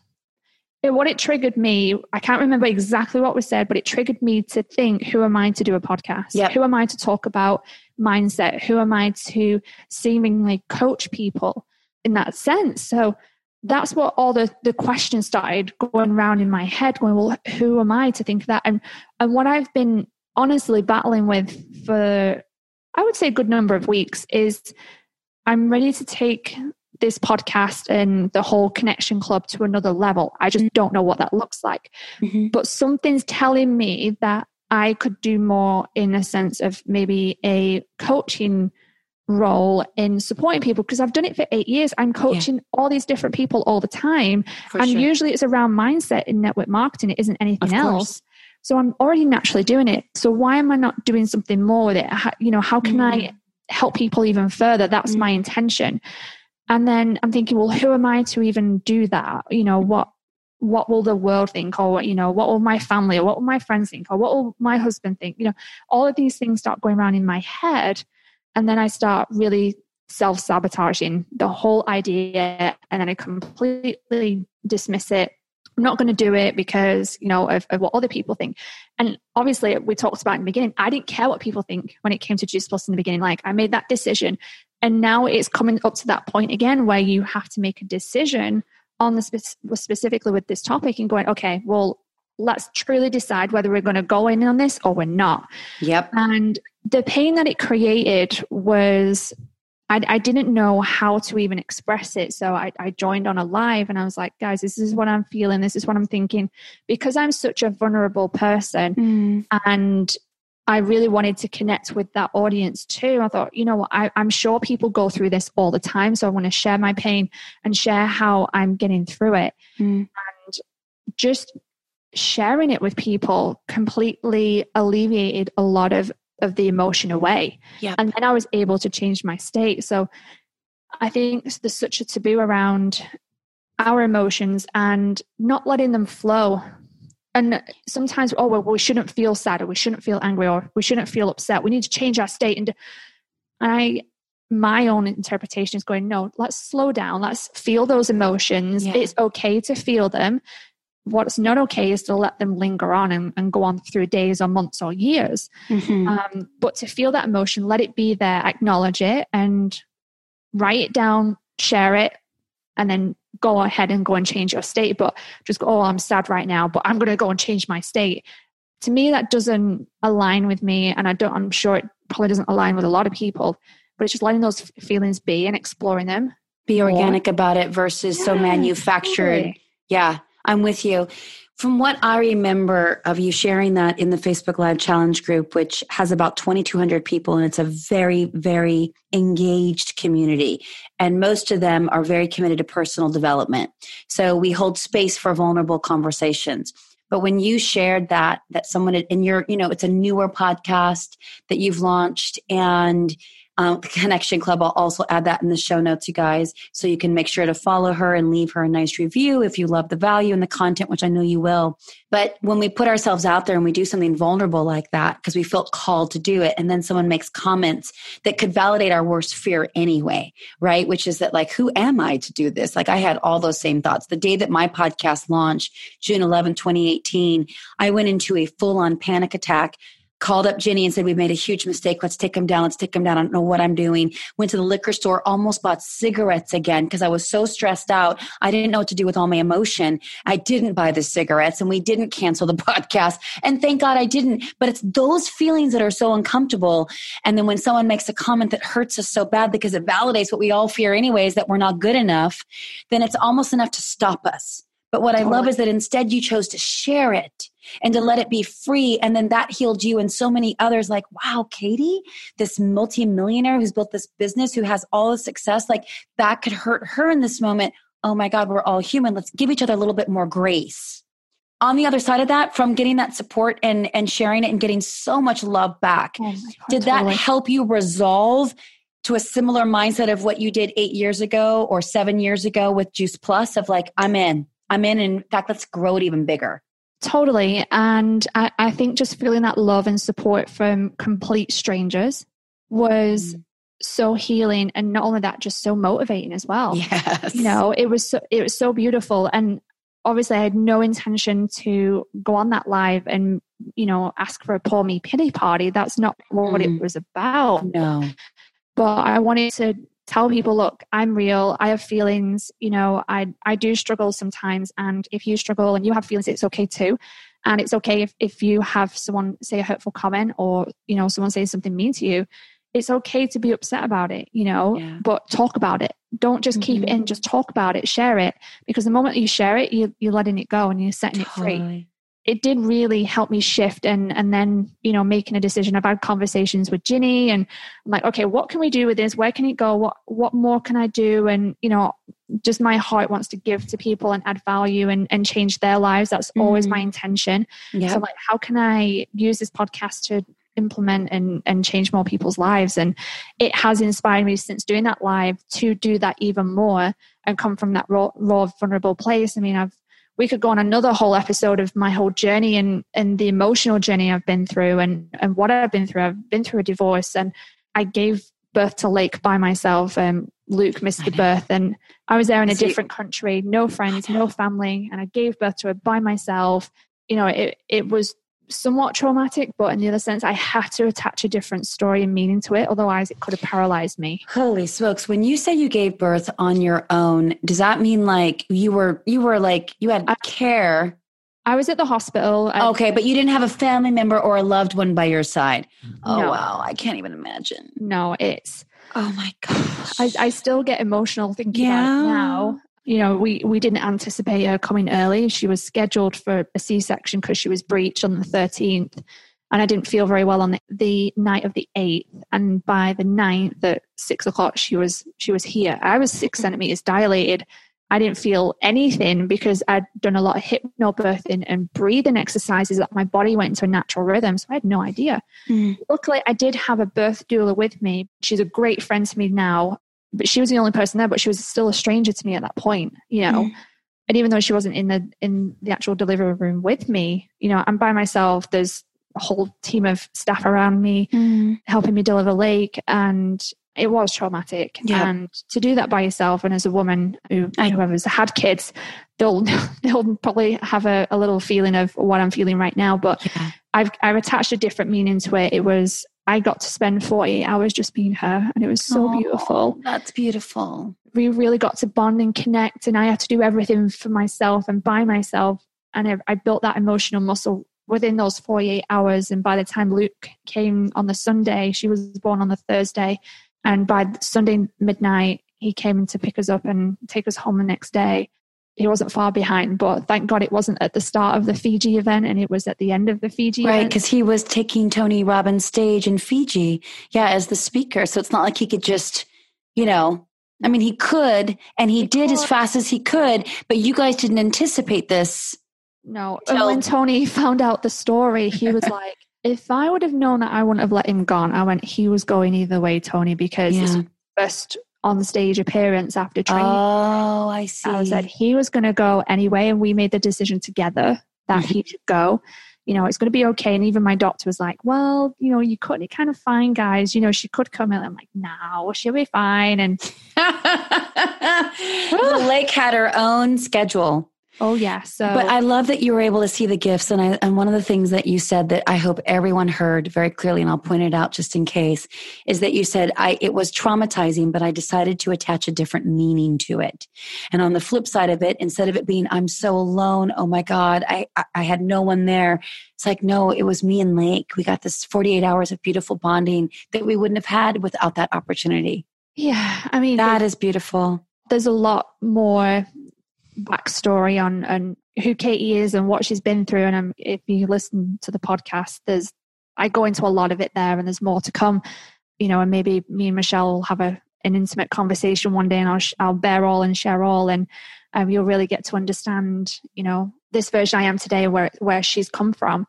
it, what it triggered me, I can't remember exactly what was said, but it triggered me to think, who am I to do a podcast? Yep. Who am I to talk about mindset? Who am I to seemingly coach people in that sense? So that's what all the, the questions started going around in my head, going, well, who am I to think that? And and what I've been honestly battling with for I would say a good number of weeks is I'm ready to take this podcast and the whole connection club to another level. I just don't know what that looks like. Mm-hmm. But something's telling me that I could do more in a sense of maybe a coaching role in supporting people because I've done it for eight years. I'm coaching yeah. all these different people all the time. For and sure. usually it's around mindset in network marketing, it isn't anything else. So I'm already naturally doing it. So why am I not doing something more with it? How, you know, how can mm. I help people even further? That's mm. my intention. And then I'm thinking, well, who am I to even do that? You know, what what will the world think? Or you know what will my family or what will my friends think? Or what will my husband think? You know all of these things start going around in my head. And then i start really self-sabotaging the whole idea. And then i completely dismiss it. I'm not going to do it because you know of, of, what other people think. And obviously we talked about in the beginning. I didn't care what people think when it came to juice plus in the beginning. Like i made that decision and now it's coming up to that point again where you have to make a decision on the spe- specifically with this topic and going, okay, well, let's truly decide whether we're going to go in on this or we're not.
Yep.
And the pain that it created was I, I, didn't know how to even express it. So I, I, joined on a live and I was like, guys, this is what I'm feeling. This is what I'm thinking. Because I'm such a vulnerable person mm. and I really wanted to connect with that audience too. I thought, you know, I, am sure people go through this all the time. So I want to share my pain and share how I'm getting through it. Mm. And just sharing it with people completely alleviated a lot of, of the emotion away.
Yeah.
And then I was able to change my state. So I think there's such a taboo around our emotions and not letting them flow and sometimes oh well we shouldn't feel sad or we shouldn't feel angry or we shouldn't feel upset. We need to change our state. And i my own interpretation is going no let's slow down. Let's feel those emotions. Yeah. it's okay to feel them. What's not okay is to let them linger on and, and go on through days or months or years. Mm-hmm. um, but to feel that emotion let it be there acknowledge it and write it down share it and then go ahead and go and change your state, but just go, oh, I'm sad right now, but I'm going to go and change my state. To me, that doesn't align with me. And I don't, I'm sure it probably doesn't align with a lot of people, but it's just letting those feelings be and exploring them
Be organic more. about it versus yeah, so manufactured. Totally. Yeah, I'm with you. From what I remember of you sharing that in the Facebook Live Challenge group, which has about 2,200 people, and it's a very, very engaged community. And most of them are very committed to personal development. So we hold space for vulnerable conversations. But when you shared that, that someone in your, you know, it's a newer podcast that you've launched and um, the Connection Club. I'll also add that in the show notes, you guys, so you can make sure to follow her and leave her a nice review if you love the value and the content, which I know you will. But when we put ourselves out there and we do something vulnerable like that, because we felt called to do it, and then someone makes comments that could validate our worst fear anyway, right? Which is that, like, who am I to do this? Like, I had all those same thoughts. The day that my podcast launched, June 11, 2018, I went into a full on panic attack called up Ginny and said, We've made a huge mistake. Let's take them down. Let's take them down. I don't know what I'm doing. Went to the liquor store, almost bought cigarettes again because I was so stressed out. I didn't know what to do with all my emotion. I didn't buy the cigarettes and we didn't cancel the podcast. And thank God I didn't. But it's those feelings that are so uncomfortable. And then when someone makes a comment that hurts us so bad because it validates what we all fear, anyways, that we're not good enough, then it's almost enough to stop us. But what totally. I love is that instead you chose to share it and to let it be free. And then that healed you and so many others like, wow, Katie, this multimillionaire who's built this business, who has all the success, like that could hurt her in this moment. Oh my God, we're all human. Let's give each other a little bit more grace. On the other side of that, from getting that support and, and sharing it and getting so much love back, oh God, did totally. that help you resolve to a similar mindset of what you did eight years ago or seven years ago with Juice Plus of like, I'm in, I'm in. In fact, let's grow it even bigger.
Totally. And I, I think just feeling that love and support from complete strangers was mm. so healing. And not only that, just so motivating as well.
Yes.
You know, it was so, it was so beautiful. And obviously I had no intention to go on that live and, you know, ask for a poor me pity party. That's not what mm. it was about.
No.
But I wanted to tell people look i'm real i have feelings you know i i do struggle sometimes and if you struggle and you have feelings it's okay too and it's okay if, if you have someone say a hurtful comment or you know someone saying something mean to you it's okay to be upset about it you know yeah. but talk about it don't just keep mm-hmm. it in just talk about it share it because the moment you share it you, you're letting it go and you're setting totally. it free it did really help me shift and and then you know making a decision. I've had conversations with ginny and i'm like okay what can we do with this? Where can it go? What what more can i do? And you know just my heart wants to give to people and add value and, and change their lives. That's mm-hmm. always my mm-hmm. intention. Yeah. so like how can i use this podcast to implement and and change more people's lives? And it has inspired me since doing that live to do that even more and come from that raw, raw vulnerable place. I mean i've we could go on another whole episode of my whole journey and and the emotional journey I've been through and and what I've been through. I've been through a divorce and I gave birth to Lake by myself. Um, Luke missed the birth and I was there in a different country, no friends, no family, and I gave birth to it by myself. You know, it it was somewhat traumatic, but in the other sense, I had to attach a different story and meaning to it. Otherwise, it could have paralyzed me.
Holy smokes! When you say you gave birth on your own, does that mean like you were you were like you had I, care?
I was at the hospital.
I, okay, but you didn't have a family member or a loved one by your side. Oh no. wow, I can't even imagine.
No, it's.
Oh my gosh.
I, I still get emotional thinking yeah. about it now you know, we, we didn't anticipate her coming early. She was scheduled for a C section because she was breached on the 13th. And I didn't feel very well on the, the night of the 8th. And by the 9th at six o'clock, she was, she was here. I was six centimeters dilated. I didn't feel anything because I'd done a lot of hypnobirthing and breathing exercises that my body went into a natural rhythm. So I had no idea. Mm. Luckily, I did have a birth doula with me. She's a great friend to me now but she was the only person there but she was still a stranger to me at that point you know mm. and even though she wasn't in the in the actual delivery room with me you know i'm by myself there's a whole team of staff around me mm. helping me deliver lake and it was traumatic yeah. and to do that by yourself and as a woman who whoever's had kids they'll they'll probably have a, a little feeling of what i'm feeling right now but yeah. i've i've attached a different meaning to it it was I got to spend 48 hours just being her, and it was so oh, beautiful.
That's beautiful.
We really got to bond and connect, and I had to do everything for myself and by myself. And I, I built that emotional muscle within those 48 hours. And by the time Luke came on the Sunday, she was born on the Thursday. And by Sunday midnight, he came to pick us up and take us home the next day. He wasn't far behind, but thank God it wasn't at the start of the Fiji event and it was at the end of the Fiji
right, because he was taking Tony Robbins' stage in Fiji, yeah, as the speaker. So it's not like he could just, you know, I mean, he could, and he, he did could. as fast as he could, but you guys didn't anticipate this.
No. And when Tony found out the story, he was like, if I would have known that I wouldn't have let him go, I went, he was going either way, Tony, because yeah. first on stage appearance after training.
Oh, I see.
I said he was going to go anyway, and we made the decision together that he mm-hmm. should go. You know, it's going to be okay. And even my doctor was like, well, you know, you could, it kind of fine, guys. You know, she could come in. I'm like, no, she'll be fine. And
lake had her own schedule.
Oh yeah. So
But I love that you were able to see the gifts and I and one of the things that you said that I hope everyone heard very clearly and I'll point it out just in case is that you said I it was traumatizing but I decided to attach a different meaning to it. And on the flip side of it instead of it being I'm so alone, oh my god, I I, I had no one there. It's like no, it was me and Lake. We got this 48 hours of beautiful bonding that we wouldn't have had without that opportunity.
Yeah, I mean
that is beautiful.
There's a lot more backstory on on who Katie is and what she's been through. And um, if you listen to the podcast, there's I go into a lot of it there, and there's more to come. You know, and maybe me and Michelle will have a an intimate conversation one day, and I'll I'll bare all and share all, and um, you'll really get to understand, you know, this version I am today, where where she's come from.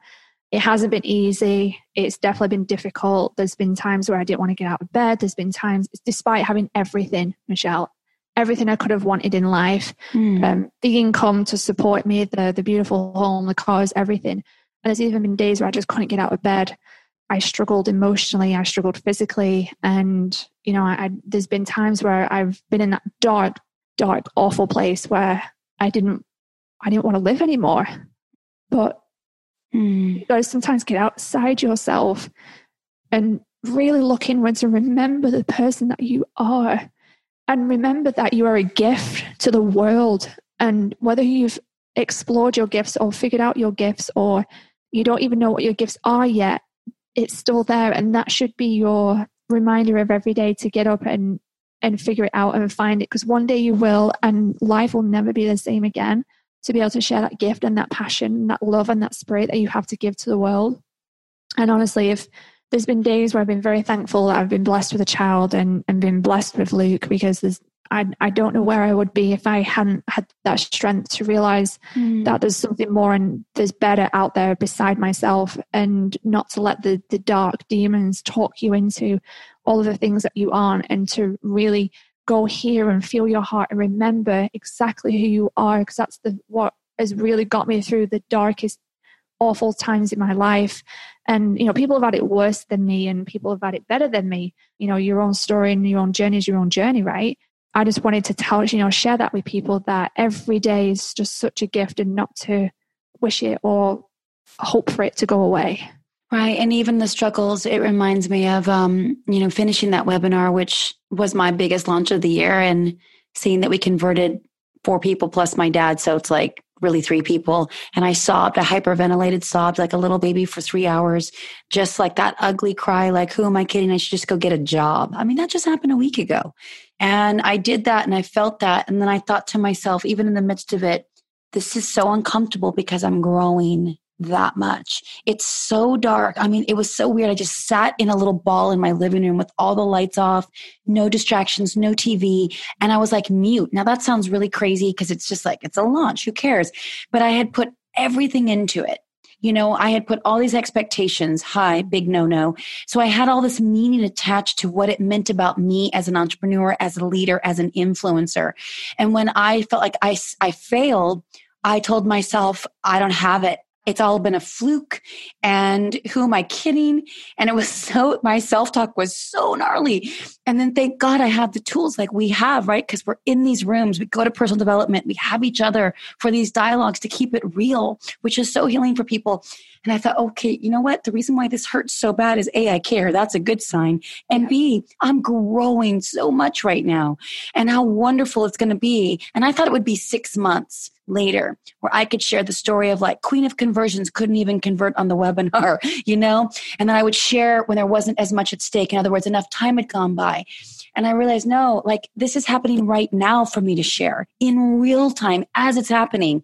It hasn't been easy. It's definitely been difficult. There's been times where I didn't want to get out of bed. There's been times, despite having everything, Michelle, everything I could have wanted in life. Mm. Um, the income to support me, the the beautiful home, the cars, everything. And there's even been days where I just couldn't get out of bed. I struggled emotionally, I struggled physically, and you know, I, I, there's been times where I've been in that dark, dark, awful place where I didn't, I didn't want to live anymore. But mm. you got to sometimes get outside yourself and really look inwards and remember the person that you are and remember that you are a gift to the world. And whether you've explored your gifts or figured out your gifts or you don't even know what your gifts are yet, it's still there. And that should be your reminder of every day to get up and and figure it out and find it because one day you will and life will never be the same again to be able to share that gift and that passion and that love and that spirit that you have to give to the world and honestly if there's been days where I've been very thankful that I've been blessed with a child and, and been blessed with Luke because there's I, I don't know where I would be if I hadn't had that strength to realize mm. that there's something more and there's better out there beside myself and not to let the, the dark demons talk you into all of the things that you aren't and to really go here and feel your heart and remember exactly who you are because that's the what has really got me through the darkest awful times in my life. And you know people have had it worse than me and people have had it better than me. You know your own story and your own journey is your own journey right? I just wanted to tell you know share that with people that every day is just such a gift and not to wish it or hope for it to go away.
Right and even the struggles it reminds me of um you know finishing that webinar which was my biggest launch of the year and seeing that we converted four people plus my dad. So it's like really three people. And I sobbed, I hyperventilated, sobbed like a little baby for three hours, just like that ugly cry, like, who am I kidding? I should just go get a job. I mean, that just happened a week ago. And I did that and I felt that. And then I thought to myself, even in the midst of it, this is so uncomfortable because I'm growing that much. It's so dark. I mean, it was so weird. I just sat in a little ball in my living room with all the lights off, no distractions, no TV. And I was like mute. Now that sounds really crazy because it's just like, it's a launch. Who cares? But I had put everything into it. You know, I had put all these expectations high, big no no. So I had all this meaning attached to what it meant about me as an entrepreneur, as a leader, as an influencer. And when I felt like I, I failed, I told myself, I don't have it it's all been a fluke and who am i kidding? And it was so my self-talk was so gnarly. And then thank god i have the tools like we have right? Because we're in these rooms we go to personal development we have each other for these dialogues to keep it real which is so healing for people and i thought okay you know what the reason why this hurts so bad is a i care that's a good sign and b i'm growing so much right now and how wonderful it's going to be and i thought it would be six months later where I could share the story of like Queen of Conversions couldn't even convert on the webinar, you know? And then I would share when there wasn't as much at stake. In other words, enough time had gone by. And I realized, no, like this is happening right now for me to share in real time as it's happening.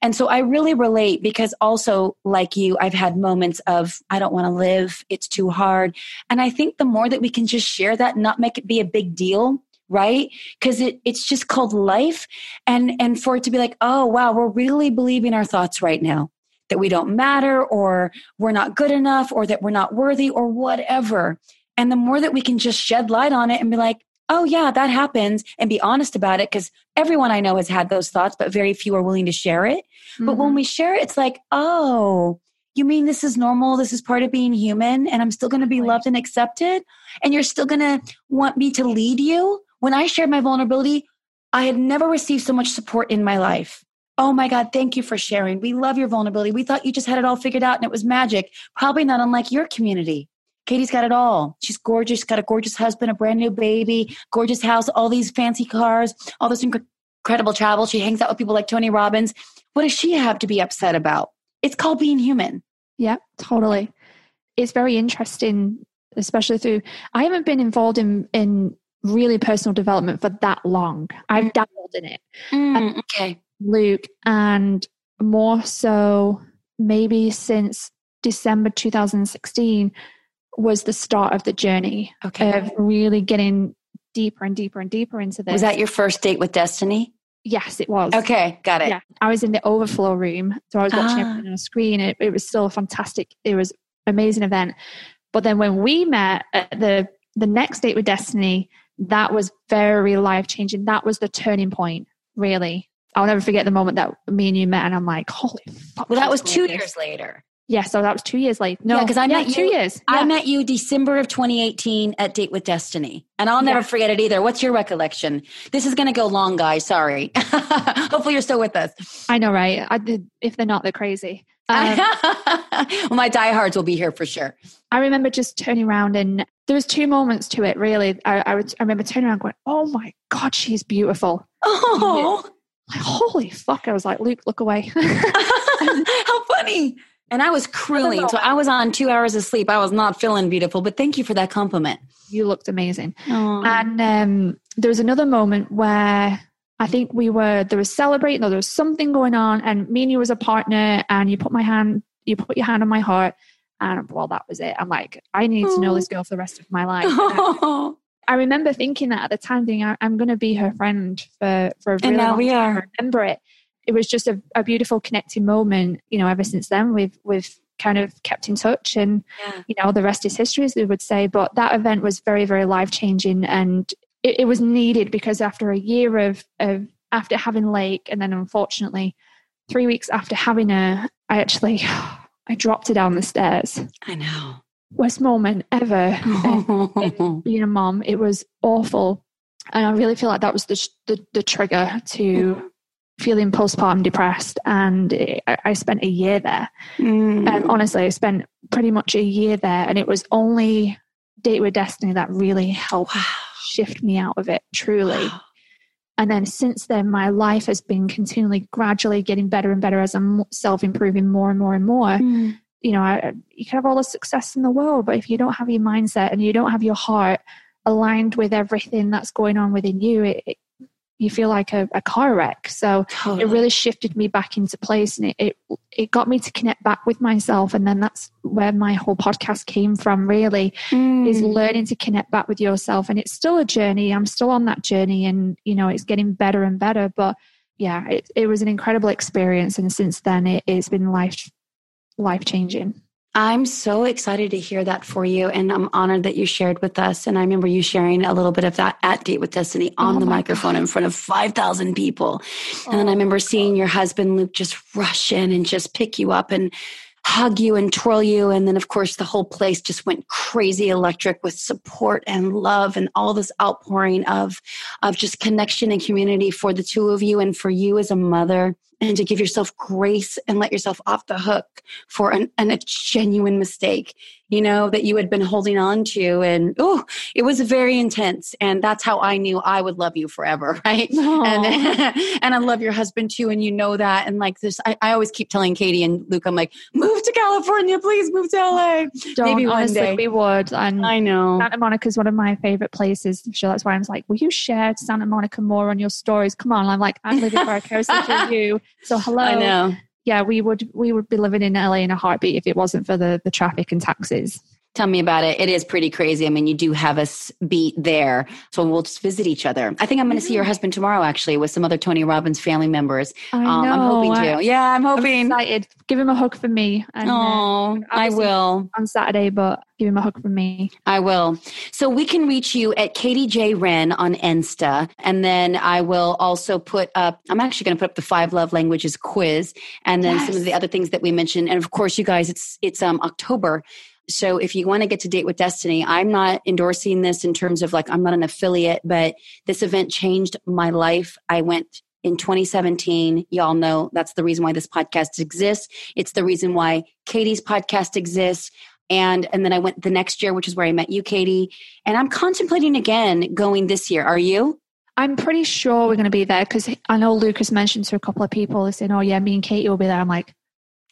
And so I really relate because also, like you, I've had moments of, I don't want to live. It's too hard. And I think the more that we can just share that, not make it be a big deal, right because it, it's just called life and and for it to be like oh wow we're really believing our thoughts right now that we don't matter or we're not good enough or that we're not worthy or whatever and the more that we can just shed light on it and be like oh yeah that happens and be honest about it because everyone i know has had those thoughts but very few are willing to share it mm-hmm. but when mm-hmm. we share it it's like oh you mean this is normal this is part of being human and i'm still going to be loved and accepted and you're still going to want me to lead you when I shared my vulnerability, I had never received so much support in my life. Oh my God, thank you for sharing. We love your vulnerability. We thought you just had it all figured out and it was magic. Probably not unlike your community. Katie's got it all. She's gorgeous, She's got a gorgeous husband, a brand new baby, gorgeous house, all these fancy cars, all this inc- incredible travel. She hangs out with people like Tony Robbins. What does she have to be upset about? It's called being human.
Yeah, totally. It's very interesting, especially through. I haven't been involved in in really personal development for that long. I've mm. dabbled in it.
Mm, okay.
Luke, and more so maybe since December 2016 was the start of the journey
okay.
of really getting deeper and deeper and deeper into this.
Was that your first date with Destiny?
Yes, it was.
Okay, got it. Yeah,
I was in the overflow room, so I was watching ah. everything on a screen. It, it was still a fantastic. It was amazing event. But then when we met at the the next date with Destiny, that was very life changing. That was the turning point, really. I'll never forget the moment that me and you met, and I'm like, holy fuck.
Well, that was two years later.
Yeah, so that was two years late. No,
because yeah, I
yeah,
met
two
you,
years.
Yeah. I met you December of 2018 at Date with Destiny, and I'll never forget it either. What's your recollection? This is going to go long, guys. Sorry. Hopefully, you're still with us.
I know, right? I did. If they're not, they're crazy.
Um, well, my diehards will be here for sure.
I remember just turning around and there was two moments to it. Really, I, I, would, I remember turning around going, "Oh my god, she's beautiful."
Oh,
like, holy fuck! I was like, "Luke, look away."
How funny! And I was crewing, so I was on two hours of sleep. I was not feeling beautiful, but thank you for that compliment.
You looked amazing. And um, there was another moment where I think we were there was celebrating, or there was something going on, and me and you was a partner, and you put my hand, you put your hand on my heart, and well, that was it. I'm like, I need to know this girl for the rest of my life. I remember thinking that at the time, thinking I'm going to be her friend for for a really
and now
long
we
time.
are.
I remember it. It was just a, a beautiful connecting moment. You know, ever since then, we've we've kind of kept in touch, and yeah. you know, the rest is history, as we would say. But that event was very, very life changing, and it, it was needed because after a year of, of after having Lake, and then unfortunately, three weeks after having her, I actually I dropped her down the stairs.
I know.
Worst moment ever being a mom. It was awful, and I really feel like that was the the, the trigger to mm-hmm. Feeling postpartum depressed. And it, I spent a year there. Mm. And honestly, I spent pretty much a year there, and it was only Date with Destiny that really helped wow shift me out of it truly. Wow. And then since then, my life has been continually, gradually getting better and better as I'm self improving more and more and more. Mm. You know, I, you can have all the success in the world, but if you don't have your mindset and you don't have your heart aligned with everything that's going on within you, it, it you feel like a, a car wreck. So totally. it really shifted me back into place and it, it, it got me to connect back with myself. And then that's where my whole podcast came from really mm. is learning to connect back with yourself. And it's still a journey. I'm still on that journey and, you know, it's getting better and better. But yeah, it, it was an incredible experience. And since then it, it's been life, life changing.
I'm so excited to hear that for you. And I'm honored that you shared with us. And I remember you sharing a little bit of that at Date with Destiny oh on oh the microphone God. in front of 5,000 people. Oh. And then I remember oh. seeing your husband, Luke, just rush in and just pick you up and hug you and twirl you. And then, of course, the whole place just went crazy electric with support and love and all this outpouring of, of just connection and community for the two of you and for you as a mother and to give yourself grace and let yourself off the hook for an, an, a genuine mistake you know, that you had been holding on to. And oh, it was very intense. And that's how I knew I would love you forever. Right. And, and I love your husband too. And you know that. And like this, I, I, always keep telling Katie and Luke, I'm like, move to California, please move to LA.
Oh, don't, Maybe one honestly, day. we would. And
I know.
Santa Monica is one of my favorite places. I'm Sure. That's why I was like, will you share Santa Monica more on your stories? Come on. I'm like, I'm living vicariously through you. So hello.
I know
yeah, we would we would be living in LA in a heartbeat if it wasn't for the the traffic and taxis.
Tell me about it. It is pretty crazy. I mean, you do have us beat there. So we'll just visit each other. I think I'm going to see your husband tomorrow, actually, with some other Tony Robbins family members.
I know. Um,
I'm hoping to. Yeah, I'm hoping.
I'm excited. Give him a hug for me.
And, oh, uh, I will.
On Saturday, but give him a hug from me.
I will. So we can reach you at Katie J. Wren on Insta. And then I will also put up, I'm actually going to put up the five love languages quiz and then yes. some of the other things that we mentioned. And of course, you guys, it's, it's um, October. So if you want to get to date with destiny, I'm not endorsing this in terms of like, I'm not an affiliate, but this event changed my life. I went in 2017. Y'all know that's the reason why this podcast exists. It's the reason why Katie's podcast exists. And, and then I went the next year, which is where I met you, Katie. And I'm contemplating again going this year. Are you?
I'm pretty sure we're going to be there because I know Lucas mentioned to a couple of people, saying, oh, yeah, me and Katie will be there. I'm like,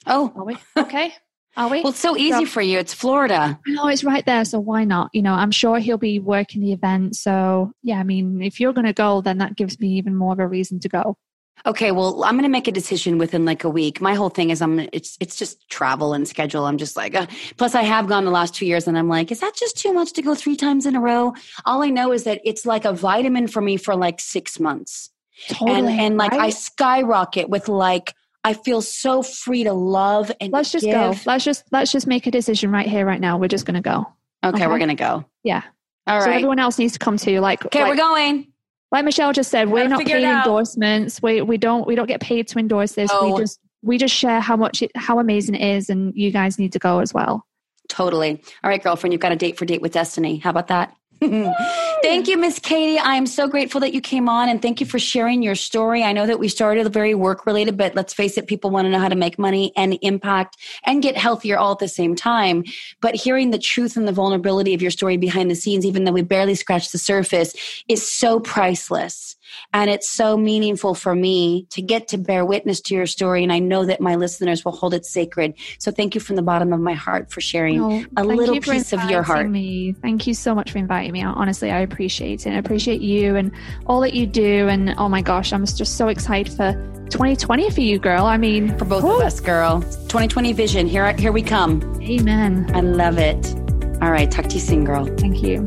oh,
are we? Okay. Are we?
Well, it's so easy so, for you. It's Florida.
No, it's right there. So why not? You know, I'm sure he'll be working the event. So yeah, I mean, if you're going to go, then that gives me even more of a reason to go.
Okay, well, I'm going to make a decision within like a week. My whole thing is I'm it's it's just travel and schedule. I'm just like uh, plus I have gone the last 2 years and I'm like, is that just too much to go 3 times in a row? All I know is that it's like a vitamin for me for like 6 months.
Totally.
And and like right? I skyrocket with like I feel so free to love and
let's just
give.
go. Let's just let's just make a decision right here, right now. We're just gonna go.
Okay, okay? we're gonna go.
Yeah.
All right. So
everyone else needs to come too. Like
okay,
like,
we're going.
Like Michelle just said, we're not paid endorsements. We we don't we don't get paid to endorse this. We just we just share how much it, how amazing it is, and you guys need to go as well.
Totally. All right, girlfriend, you've got a date for date with Destiny. How about that? thank you, Miss Katie. I am so grateful that you came on and thank you for sharing your story. I know that we started very work related, but let's face it, people want to know how to make money and impact and get healthier all at the same time. But hearing the truth and the vulnerability of your story behind the scenes, even though we barely scratched the surface, is so priceless. And it's so meaningful for me to get to bear witness to your story. And I know that my listeners will hold it sacred. So thank you from the bottom of my heart for sharing oh, a little piece of your heart.
Me. Thank you so much for inviting me. Honestly, I appreciate it. I appreciate you and all that you do. And oh my gosh, I'm just so excited for 2020 for you, girl. I mean,
for both of us, girl. 2020 vision. Here, here we come.
Amen.
I love it. All right. Talk to you soon, girl.
Thank you.